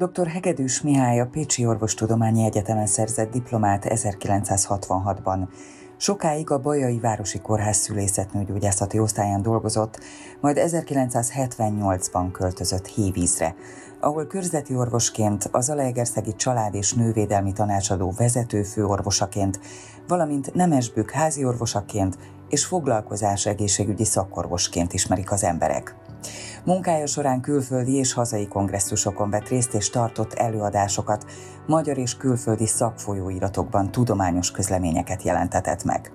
Dr. Hegedűs Mihály a Pécsi Orvostudományi Egyetemen szerzett diplomát 1966-ban. Sokáig a Bajai Városi Kórház szülészetnőgyógyászati osztályán dolgozott, majd 1978-ban költözött Hévízre, ahol körzeti orvosként, az Alaegerszegi Család és Nővédelmi Tanácsadó vezető főorvosaként, valamint Nemesbük házi orvosaként és foglalkozás egészségügyi szakorvosként ismerik az emberek. Munkája során külföldi és hazai kongresszusokon vett részt és tartott előadásokat, magyar és külföldi szakfolyóiratokban tudományos közleményeket jelentetett meg.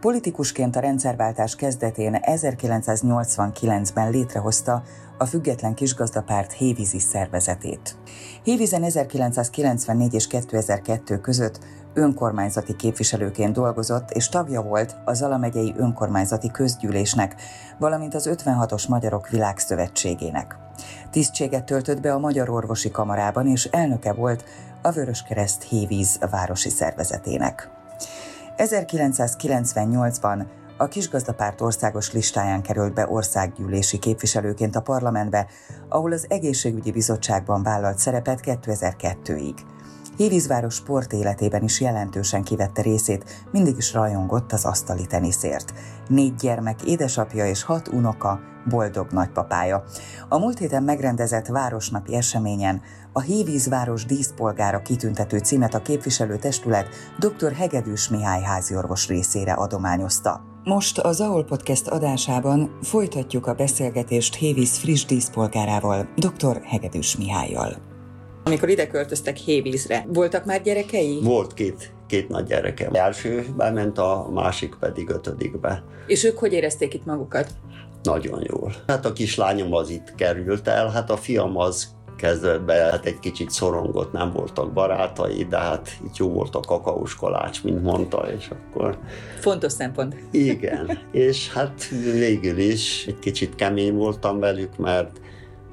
Politikusként a rendszerváltás kezdetén 1989-ben létrehozta a Független Kisgazdapárt Hévízi szervezetét. Hévízen 1994 és 2002 között önkormányzati képviselőként dolgozott, és tagja volt az Alamegyei Önkormányzati Közgyűlésnek, valamint az 56-os Magyarok Világszövetségének. Tisztséget töltött be a Magyar Orvosi Kamarában, és elnöke volt a Vöröskereszt Hévíz városi szervezetének. 1998-ban a Kisgazdapárt országos listáján került be országgyűlési képviselőként a parlamentbe, ahol az egészségügyi bizottságban vállalt szerepet 2002-ig. Hévízváros sport életében is jelentősen kivette részét, mindig is rajongott az asztali teniszért. Négy gyermek édesapja és hat unoka, boldog nagypapája. A múlt héten megrendezett városnapi eseményen a Hévízváros díszpolgára kitüntető címet a képviselőtestület dr. Hegedűs Mihály háziorvos részére adományozta. Most az AOL Podcast adásában folytatjuk a beszélgetést Hévíz friss díszpolgárával, dr. Hegedűs Mihályjal. Amikor ide költöztek Hévízre, voltak már gyerekei? Volt két, két nagy gyerekem. Első bement, a másik pedig ötödikbe. És ők hogy érezték itt magukat? Nagyon jól. Hát a kislányom az itt került el, hát a fiam az kezdetben hát egy kicsit szorongott, nem voltak barátai, de hát itt jó volt a kakaós kalács, mint mondta, és akkor... Fontos szempont. Igen, és hát végül is egy kicsit kemény voltam velük, mert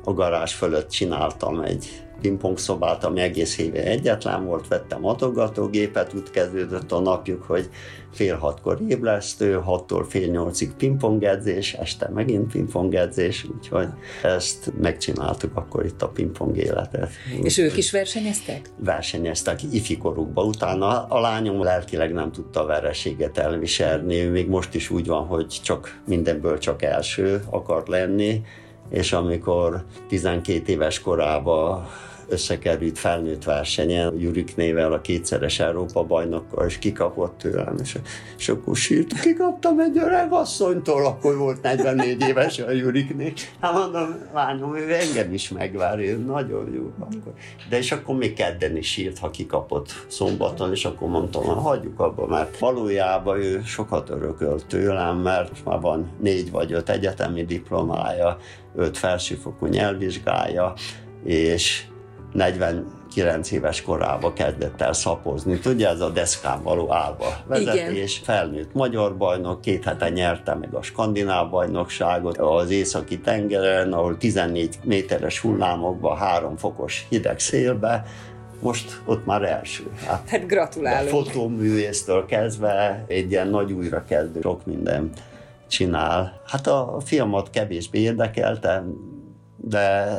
a garázs fölött csináltam egy pingpong szobát, ami egész éve egyetlen volt, vettem adogatógépet, úgy kezdődött a napjuk, hogy fél hatkor ébresztő, hattól fél nyolcig pingpongedzés, este megint pingpongedzés, úgyhogy ezt megcsináltuk akkor itt a pingpong életet. És ők is versenyeztek? Versenyeztek ifikorukba. Utána a lányom lelkileg nem tudta a vereséget elviselni, még most is úgy van, hogy csak mindenből csak első akart lenni, és amikor 12 éves korában összekerült felnőtt versenyen, Jurik nével a kétszeres Európa bajnokkal, és kikapott tőlem, és, és akkor sírt, kikaptam egy öreg asszonytól, akkor volt 44 éves a Jurikné. Hát mondom, lányom, ő engem is megvár, ő nagyon jó. Akkor. De és akkor még kedden is sírt, ha kikapott szombaton, és akkor mondtam, hogy hagyjuk abba, mert valójában ő sokat örökölt tőlem, mert már van négy vagy öt egyetemi diplomája, öt felsőfokú nyelvvizsgája, és 49 éves korába kezdett el szapozni. Tudja, ez a deszkán való állva vezetés, Igen. felnőtt magyar bajnok, két hete nyerte meg a skandináv bajnokságot az északi tengeren, ahol 14 méteres hullámokba, három fokos hideg szélbe, most ott már első. Hát, hát gratulálok. A fotóművésztől kezdve egy ilyen nagy újrakezdő sok minden csinál. Hát a fiamat kevésbé érdekelte, de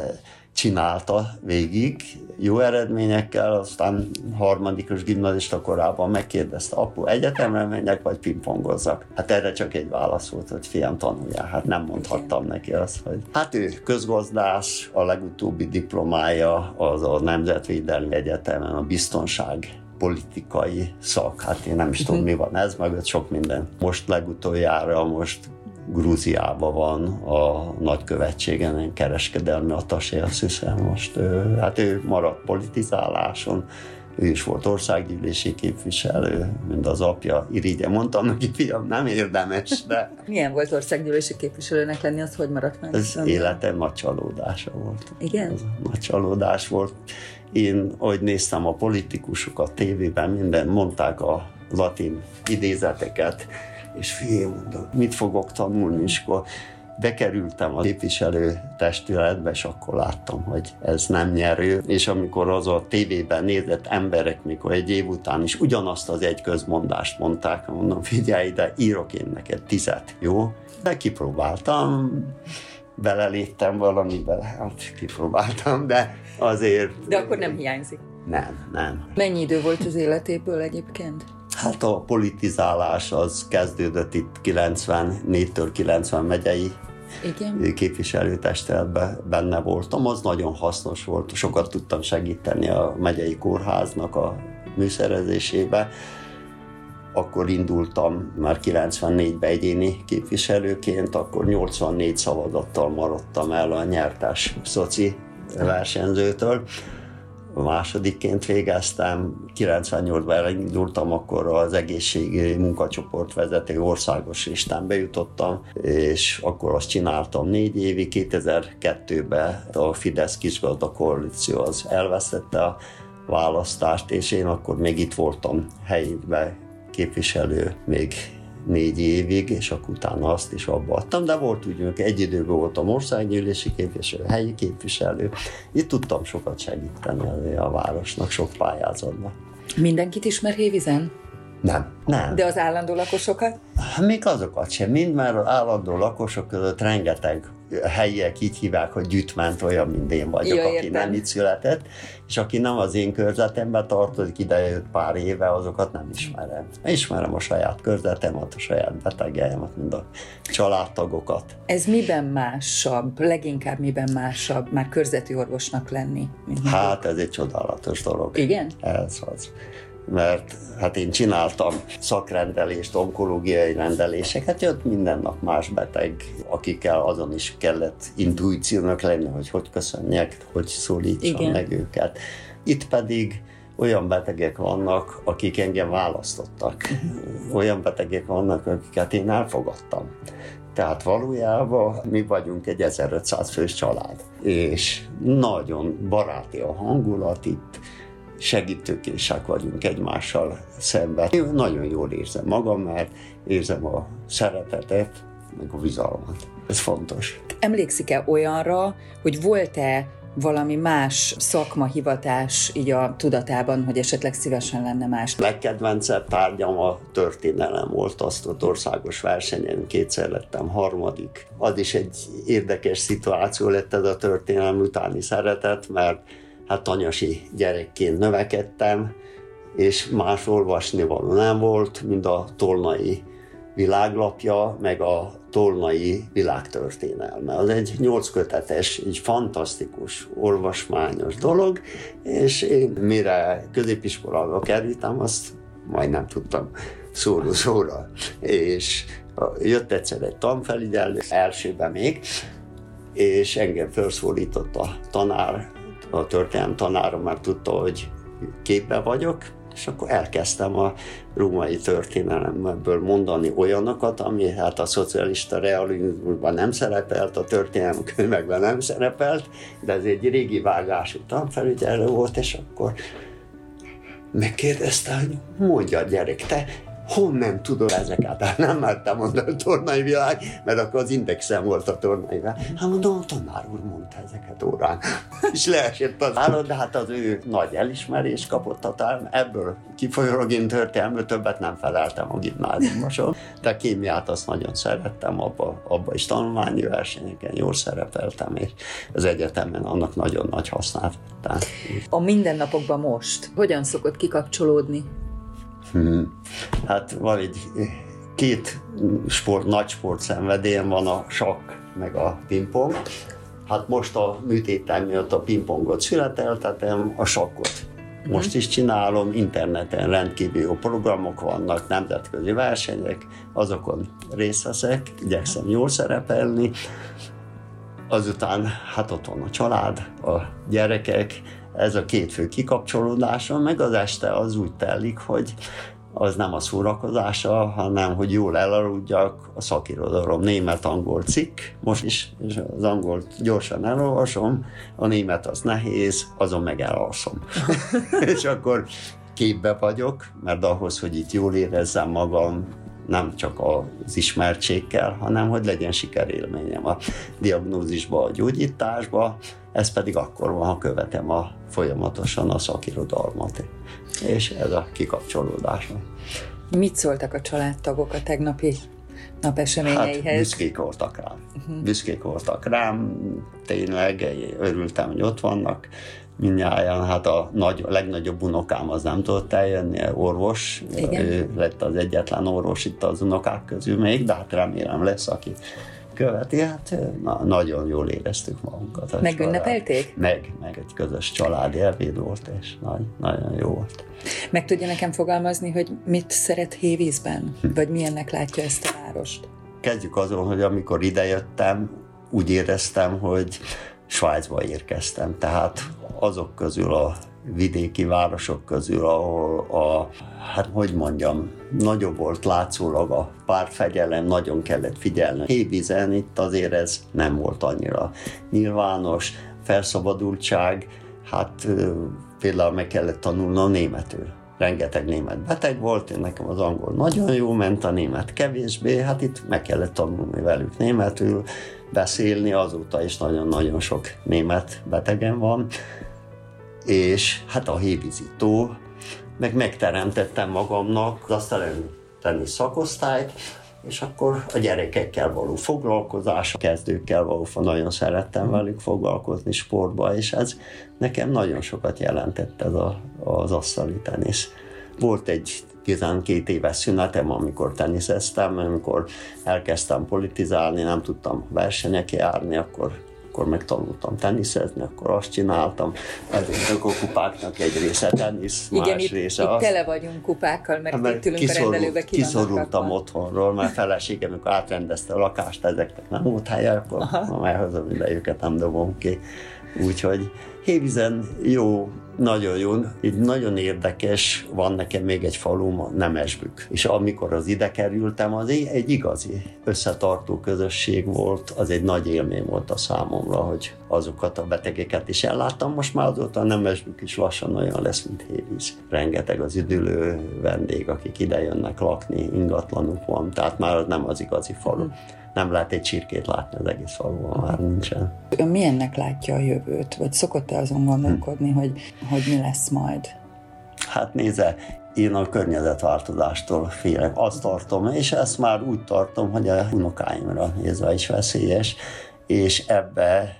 csinálta végig, jó eredményekkel, aztán harmadikos gimnazista korában megkérdezte, apu, egyetemre menjek, vagy pingpongozzak? Hát erre csak egy válasz volt, hogy fiam tanuljál. Hát nem mondhattam neki azt, hogy hát ő közgazdász, a legutóbbi diplomája az a Nemzetvédelmi Egyetemen a biztonság politikai szak, hát én nem is tudom, mi van ez mögött, sok minden. Most legutoljára, most Grúziában van a nagykövetségen kereskedelmi atasé, azt hiszem most. Hát ő maradt politizáláson, ő is volt országgyűlési képviselő, mint az apja, Irigye. Mondtam neki, fiam, nem érdemes, de... Milyen volt országgyűlési képviselőnek lenni, az hogy maradt meg? Ez életem nagy csalódása volt. Igen? Ez nagy csalódás volt. Én, ahogy néztem a politikusokat tévében, minden mondták a latin idézeteket, és figyelj, mondom, mit fogok tanulni, és akkor bekerültem a képviselő testületbe, és akkor láttam, hogy ez nem nyerő. És amikor az a tévében nézett emberek, mikor egy év után is ugyanazt az egy közmondást mondták, mondom, figyelj ide, írok én neked tizet, jó? De kipróbáltam, beleléptem valamibe, hát kipróbáltam, de azért... De akkor nem hiányzik. Nem, nem. Mennyi idő volt az életéből egyébként? Hát a politizálás az kezdődött itt 94-től 90 megyei igen. képviselőtestületben benne voltam, az nagyon hasznos volt, sokat tudtam segíteni a megyei kórháznak a műszerezésébe. Akkor indultam már 94-ben egyéni képviselőként, akkor 84 szavazattal maradtam el a nyertes szoci versenyzőtől másodikként végeztem, 98-ban elindultam, akkor az egészségi munkacsoport vezető országos listán bejutottam, és akkor azt csináltam négy évig, 2002-ben a Fidesz kisgazda koalíció az elveszette a választást, és én akkor még itt voltam helyben képviselő még négy évig, és akkor utána azt is abba adtam, de volt úgy, hogy egy időben voltam országgyűlési képviselő, helyi képviselő. Itt tudtam sokat segíteni a városnak, sok pályázatban. Mindenkit ismer Hévizen? Nem, nem. De az állandó lakosokat? Még azokat sem, mind, mert az állandó lakosok között rengeteg helyiek így hívják, hogy gyűjtment olyan, mint én vagyok, ja, aki értem. nem itt született, és aki nem az én körzetembe tartozik, ide jött pár éve, azokat nem ismerem. Ismerem a saját körzetemet, a saját betegeimet, mind a családtagokat. Ez miben másabb, leginkább miben másabb már körzeti orvosnak lenni? Mint hát ez egy csodálatos dolog. Igen? Ez az mert hát én csináltam szakrendelést, onkológiai rendeléseket, jött minden nap más beteg, akikkel azon is kellett intuíciónak lenni, hogy hogy köszönjek, hogy szólítsam Igen. meg őket. Itt pedig olyan betegek vannak, akik engem választottak. Olyan betegek vannak, akiket én elfogadtam. Tehát valójában mi vagyunk egy 1500 fős család, és nagyon baráti a hangulat itt, segítőkések vagyunk egymással szemben. Én nagyon jól érzem magam, mert érzem a szeretetet, meg a bizalmat. Ez fontos. Emlékszik-e olyanra, hogy volt-e valami más szakmahivatás így a tudatában, hogy esetleg szívesen lenne más? Legkedvencebb tárgyam a történelem volt, azt ott országos versenyen kétszer lettem harmadik. Az is egy érdekes szituáció lett ez a történelem utáni szeretet, mert hát anyasi gyerekként növekedtem, és más olvasni való nem volt, mint a tolnai világlapja, meg a tolnai világtörténelme. Az egy nyolc kötetes, egy fantasztikus, olvasmányos dolog, és én mire középiskolába kerültem, azt majdnem tudtam szóró-szóra. És jött egyszer egy tanfelügyelő, elsőben még, és engem felszólított a tanár, a történelem tanára már tudta, hogy képbe vagyok, és akkor elkezdtem a római történelemből mondani olyanokat, ami hát a szocialista realizmusban nem szerepelt, a történelem könyvekben nem szerepelt, de ez egy régi vágású tanfelügyelő volt, és akkor megkérdezte, hogy mondja gyerek, te honnan tudod ezeket? Hát nem mertem mondani a tornai világ, mert akkor az indexem volt a tornai világ. Hát mondom, a tanár úr mondta ezeket órán. És leesett az állat, de hát az ő nagy elismerés kapott a tárm. Ebből kifolyólag én történelmű többet nem feleltem a gimnáziumoson, de kémiát azt nagyon szerettem, abba, abba is tanulmányi versenyeken jól szerepeltem, és az egyetemen annak nagyon nagy hasznát vettem. A mindennapokban most hogyan szokott kikapcsolódni? Hát van egy két sport, nagy sport szenvedélyem van a sakk meg a pingpong. Hát most a műtétem miatt a pingpongot születeltetem, a sakkot most is csinálom, interneten rendkívül jó programok vannak, nemzetközi versenyek, azokon részt veszek, igyekszem jól szerepelni. Azután hát ott van a család, a gyerekek, ez a két fő kikapcsolódáson, meg az este az úgy telik, hogy az nem a szórakozása, hanem hogy jól elaludjak, a szakirodalom német-angol cikk, most is, és az angolt gyorsan elolvasom, a német az nehéz, azon meg elalszom. és akkor képbe vagyok, mert ahhoz, hogy itt jól érezzem magam, nem csak az ismertségkel, hanem hogy legyen sikerélményem a diagnózisba, a gyógyításba, ez pedig akkor van, ha követem a, folyamatosan a szakirodalmat. És ez a kikapcsolódás. Mit szóltak a családtagok a tegnapi napeseményeihez. Hát büszkék voltak rám. Uh-huh. Büszkék voltak rám, tényleg örültem, hogy ott vannak mindnyáján, hát a, nagy, a legnagyobb unokám az nem tudott eljönni, orvos, Igen. ő lett az egyetlen orvos itt az unokák közül még, de hát remélem lesz, aki követi, hát na, nagyon jól éreztük magunkat. Megünnepelték? Meg, meg egy közös családi ebéd volt, és nagy, nagyon jó volt. Meg tudja nekem fogalmazni, hogy mit szeret Hévízben? Hm. Vagy milyennek látja ezt a várost? Kezdjük azon, hogy amikor idejöttem, úgy éreztem, hogy Svájcba érkeztem. Tehát azok közül a vidéki városok közül, ahol a, hát hogy mondjam, nagyobb volt látszólag a párfegyelem, nagyon kellett figyelni. Hévízen itt azért ez nem volt annyira nyilvános, felszabadultság, hát például meg kellett tanulnom németül. Rengeteg német beteg volt, én nekem az angol nagyon jó ment, a német kevésbé, hát itt meg kellett tanulni velük németül, beszélni, azóta is nagyon-nagyon sok német betegen van és hát a hévízító, meg megteremtettem magamnak azt a tenni szakosztályt, és akkor a gyerekekkel való foglalkozás, a kezdőkkel való, nagyon szerettem velük foglalkozni sportba, és ez nekem nagyon sokat jelentett ez a, az asztali tenisz. Volt egy 12 éves szünetem, amikor teniszeztem, amikor elkezdtem politizálni, nem tudtam versenyek járni, akkor akkor megtanultam teniszezni, akkor azt csináltam. Ezeknek a kupáknak egy része tenisz, Igen, más itt, része itt az. tele vagyunk kupákkal, mert, mert itt ülünk kiszorult, a rendelőbe, ki Kiszorultam otthonról, mert feleségem, amikor átrendezte a lakást, ezeknek nem volt helye, akkor már hazam idejüket nem dobom ki. Úgyhogy Hévizen jó nagyon jó, így nagyon érdekes, van nekem még egy falum, Nemesbük. És amikor az ide kerültem, az egy, igazi összetartó közösség volt, az egy nagy élmény volt a számomra, hogy azokat a betegeket is elláttam. Most már azóta a Nemesbük is lassan olyan lesz, mint Hévíz. Rengeteg az üdülő vendég, akik ide jönnek lakni, ingatlanuk van, tehát már nem az igazi falu. Nem lehet egy csirkét látni az egész faluban, már nincsen. Ön milyennek látja a jövőt? Vagy szokott-e azon gondolkodni, hm. hogy, hogy mi lesz majd? Hát nézze, én a környezetváltozástól félek. Azt tartom, és ezt már úgy tartom, hogy a unokáimra nézve is veszélyes, és ebbe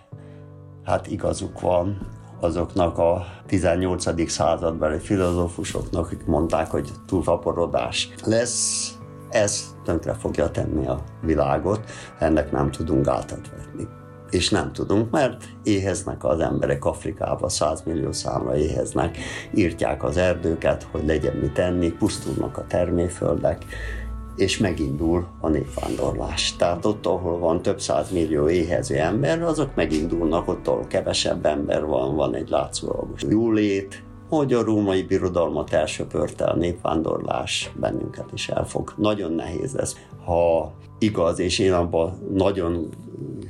hát igazuk van azoknak a 18. századbeli filozófusoknak, akik mondták, hogy túlvaporodás lesz, ez tönkre fogja tenni a világot, ennek nem tudunk gátat vetni. És nem tudunk, mert éheznek az emberek Afrikába, 100 millió számra éheznek, írtják az erdőket, hogy legyen mit tenni, pusztulnak a terméföldek, és megindul a népvándorlás. Tehát ott, ahol van több száz millió éhező ember, azok megindulnak, ott, ahol kevesebb ember van, van egy látszólagos jólét, hogy a római birodalmat elsöpörte a népvándorlás, bennünket is elfog. Nagyon nehéz ez. Ha igaz, és én abban nagyon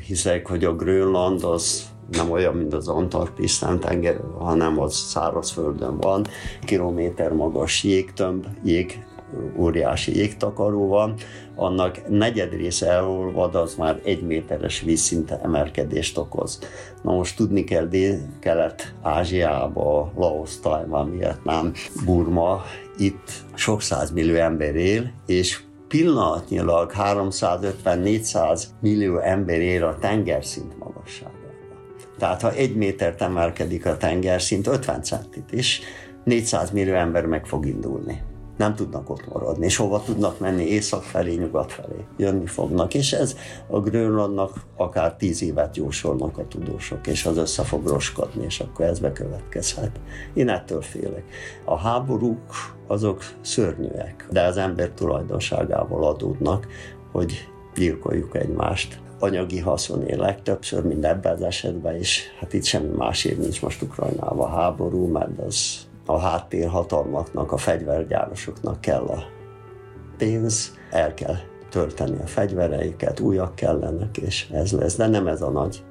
hiszek, hogy a Grönland az nem olyan, mint az Antarktisz tenger, hanem az szárazföldön van, kilométer magas jégtömb, jég óriási jégtakaró van, annak negyed része elolvad, az már egy méteres vízszint emelkedést okoz. Na most tudni kell Dél-Kelet-Ázsiába, Laos, Tajvan, Vietnám, Burma, itt sok millió ember él, és pillanatnyilag 350-400 millió ember él a tengerszint magasságában. Tehát ha egy métert emelkedik a tengerszint, 50 centit is, 400 millió ember meg fog indulni nem tudnak ott maradni, és hova tudnak menni, észak felé, nyugat felé jönni fognak, és ez a Grönlandnak akár tíz évet jósolnak a tudósok, és az össze fog roskadni, és akkor ez bekövetkezhet. Én ettől félek. A háborúk azok szörnyűek, de az ember tulajdonságával adódnak, hogy gyilkoljuk egymást anyagi haszonért legtöbbször, mint ebben az esetben is. Hát itt semmi másért nincs most Ukrajnában háború, mert az a háttérhatalmaknak, a fegyvergyárosoknak kell a pénz, el kell tölteni a fegyvereiket, újak kellenek, és ez lesz. De nem ez a nagy.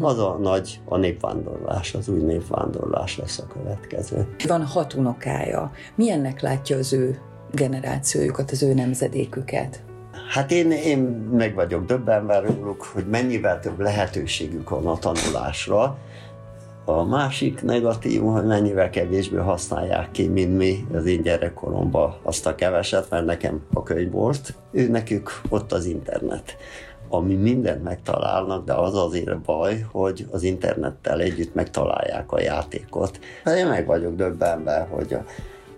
Az a nagy, a népvándorlás, az új népvándorlás lesz a következő. Van hat unokája. Milyennek látja az ő generációjukat, az ő nemzedéküket? Hát én, én meg vagyok döbbenve róluk, hogy mennyivel több lehetőségük van a tanulásra, A másik negatív, hogy mennyivel kevésbé használják ki, mint mi az én gyerekkoromban azt a keveset, mert nekem a könyv volt, ő nekük ott az internet ami mindent megtalálnak, de az azért baj, hogy az internettel együtt megtalálják a játékot. Én meg vagyok döbbenve, hogy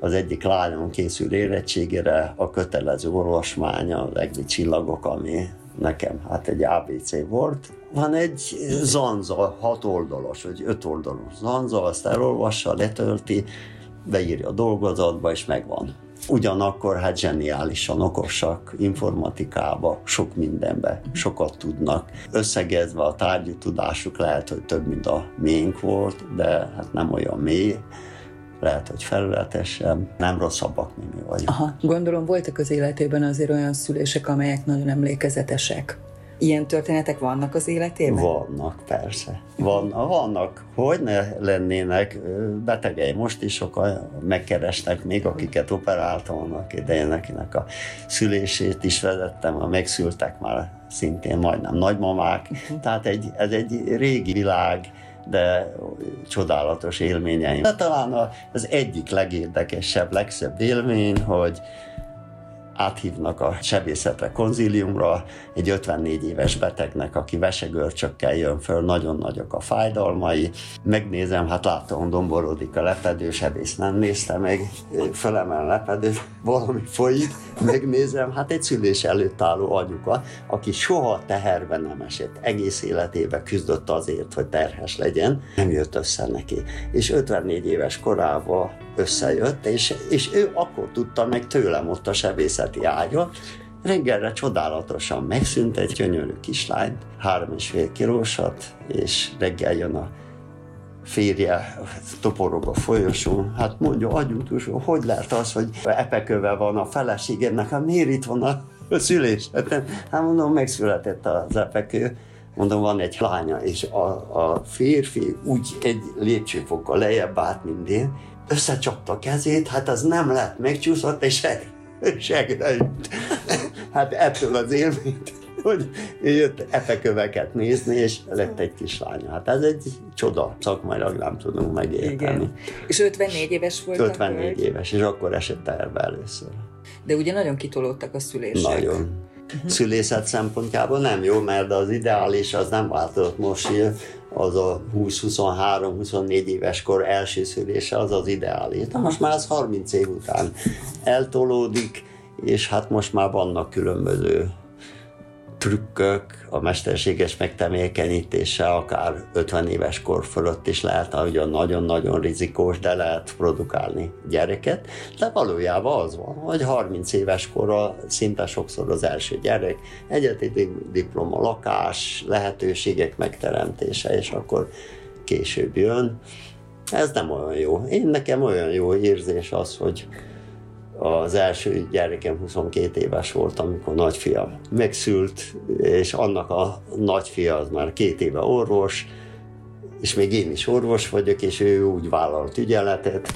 az egyik lányom készül érettségére, a kötelező olvasmánya, az egri csillagok, ami nekem hát egy ABC volt, van egy zanza, hat oldalas, vagy öt oldalos zanza, azt elolvassa, letölti, beírja a dolgozatba, és megvan. Ugyanakkor hát zseniálisan okosak informatikába, sok mindenbe, sokat tudnak. Összegezve a tárgyi tudásuk lehet, hogy több, mint a miénk volt, de hát nem olyan mély lehet, hogy felületesebb, nem rosszabbak, mint mi vagyunk. Aha, gondolom voltak az életében azért olyan szülések, amelyek nagyon emlékezetesek. Ilyen történetek vannak az életében? Vannak, persze. Van, vannak, hogy ne lennének betegei. Most is sokan megkerestek még, akiket operáltam annak idején, akinek a szülését is vezettem, a megszültek már szintén majdnem nagymamák. Uh-huh. Tehát egy, ez egy régi világ, de csodálatos élményeim. De talán az egyik legérdekesebb, legszebb élmény, hogy áthívnak a sebészetre, konzíliumra, egy 54 éves betegnek, aki vesegörcsökkel jön föl, nagyon nagyok a fájdalmai. Megnézem, hát látom, domborodik a lepedő, sebész nem nézte meg, felemel lepedő, valami folyik, megnézem, hát egy szülés előtt álló anyuka, aki soha teherben nem esett, egész életében küzdött azért, hogy terhes legyen, nem jött össze neki. És 54 éves korában összejött, és, és ő akkor tudta meg tőlem ott a sebészeti ágyat, reggelre csodálatosan megszűnt egy gyönyörű kislány, három és fél kilósat, és reggel jön a férje toporog a folyosón, hát mondja, agyútusó, hogy lehet az, hogy epeköve van a feleségemnek, hát miért itt van a szülés? Hát mondom, megszületett az epekő, mondom, van egy lánya, és a, a férfi úgy egy lépcsőfokkal lejjebb állt, mint én, összecsapta a kezét, hát az nem lett, megcsúszott, és segre jut. Hát ettől az élményt, hogy jött epeköveket nézni, és lett egy kislánya. Hát ez egy csoda, szakmailag nem tudunk megérteni. Igen. És 54 éves volt? 54 éves, és akkor esett terve először. De ugye nagyon kitolódtak a szülések. Nagyon. Uh-huh. Szülészet szempontjából nem jó, mert az ideális az nem változott most, az a 20-23-24 éves kor első szülése az az ideális. De most már az 30 év után eltolódik, és hát most már vannak különböző trükkök, a mesterséges megtemékenyítése akár 50 éves kor fölött is lehet, ugye nagyon-nagyon rizikós, de lehet produkálni gyereket, de valójában az van, hogy 30 éves korra szinte sokszor az első gyerek, egyetemi diploma, lakás, lehetőségek megteremtése, és akkor később jön. Ez nem olyan jó. Én nekem olyan jó érzés az, hogy az első gyerekem 22 éves volt, amikor nagyfiam megszült, és annak a nagyfia az már két éve orvos, és még én is orvos vagyok, és ő úgy vállalt ügyeletet,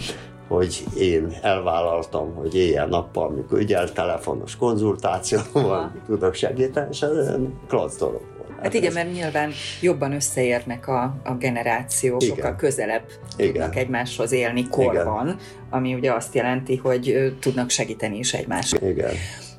hogy én elvállaltam, hogy éjjel-nappal, amikor ügyel, telefonos konzultáció van, tudok segíteni, és ez klassz dolog. Hát igen, mert nyilván jobban összeérnek a, a generációk, igen. sokkal közelebb igen. tudnak egymáshoz élni korban, igen. ami ugye azt jelenti, hogy tudnak segíteni is egymásnak. Igen.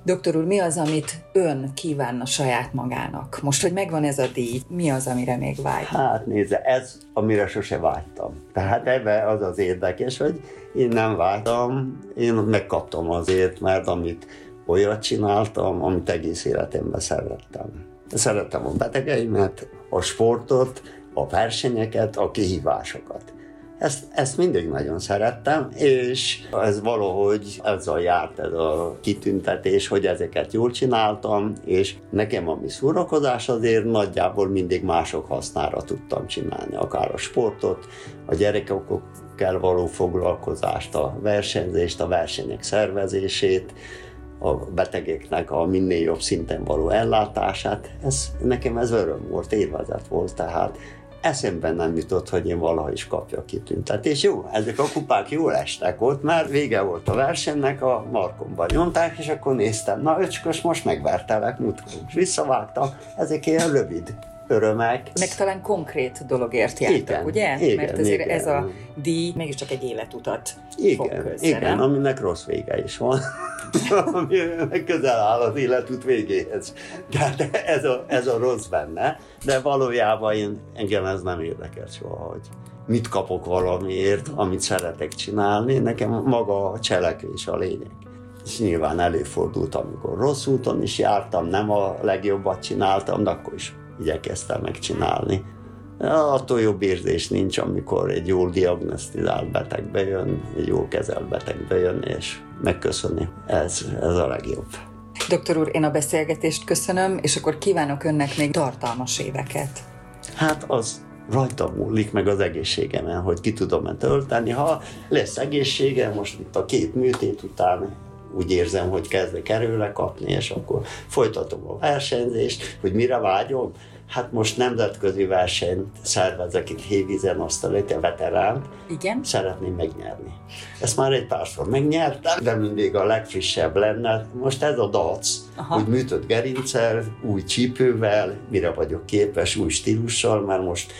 Doktor úr, mi az, amit ön kívánna saját magának? Most, hogy megvan ez a díj, mi az, amire még vágy? Hát nézze, ez, amire sose vágytam. Tehát ebbe az az érdekes, hogy én nem vágytam, én megkaptam azért, mert amit olyat csináltam, amit egész életemben szerettem. Szeretem a betegeimet, a sportot, a versenyeket, a kihívásokat. Ezt, ezt mindig nagyon szerettem, és ez valahogy ezzel járt ez a kitüntetés, hogy ezeket jól csináltam, és nekem a mi szórakozás azért nagyjából mindig mások hasznára tudtam csinálni, akár a sportot, a gyerekekkel való foglalkozást, a versenyzést, a versenyek szervezését, a betegeknek a minél jobb szinten való ellátását, ez, nekem ez öröm volt, élvezet volt, tehát eszemben nem jutott, hogy én valaha is kapja kitüntetés. Jó, ezek a kupák jól estek ott, már vége volt a versenynek, a markomban nyomták, és akkor néztem, na öcskös, most megvertelek. És visszavágtam, ezek ilyen rövid örömek. Meg talán konkrét dologért jártak, Igen, ugye? igen, Mert azért igen. ez a díj mégiscsak egy életutat fog Igen, közre, igen, nem? aminek rossz vége is van. ami közel áll az életút végéhez. Tehát ez a, ez a rossz benne, de valójában én, engem ez nem érdekel soha, hogy mit kapok valamiért, amit szeretek csinálni, nekem maga a cselekvés a lényeg. És nyilván előfordult, amikor rossz úton is jártam, nem a legjobbat csináltam, de akkor is igyekeztem megcsinálni. Attól jobb érzés nincs, amikor egy jól diagnosztizált beteg bejön, egy jól kezelt beteg bejön, és megköszöni. Ez, ez a legjobb. Doktor úr, én a beszélgetést köszönöm, és akkor kívánok önnek még tartalmas éveket. Hát az rajta múlik, meg az egészségemen, hogy ki tudom-e tölteni. Ha lesz egészségem, most itt a két műtét után úgy érzem, hogy kezdek erőre kapni, és akkor folytatom a versenyzést, hogy mire vágyom. Hát most nemzetközi versenyt szervezek itt Hévízen, azt a léte veteránt, Igen? szeretném megnyerni. Ezt már egy párszor megnyertem, de mindig a legfrissebb lenne. Most ez a dac, Aha. hogy műtött gerincsel, új csípővel, mire vagyok képes, új stílussal, mert most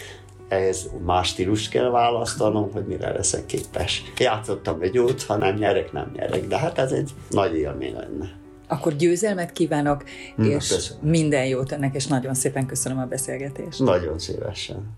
ehhez más stílust kell választanom, hogy mire leszek képes. Játszottam egy jót, ha nem nyerek, nem nyerek, de hát ez egy nagy élmény lenne. Akkor győzelmet kívánok, Na, és köszönöm. minden jót önnek, és nagyon szépen köszönöm a beszélgetést. Nagyon szívesen.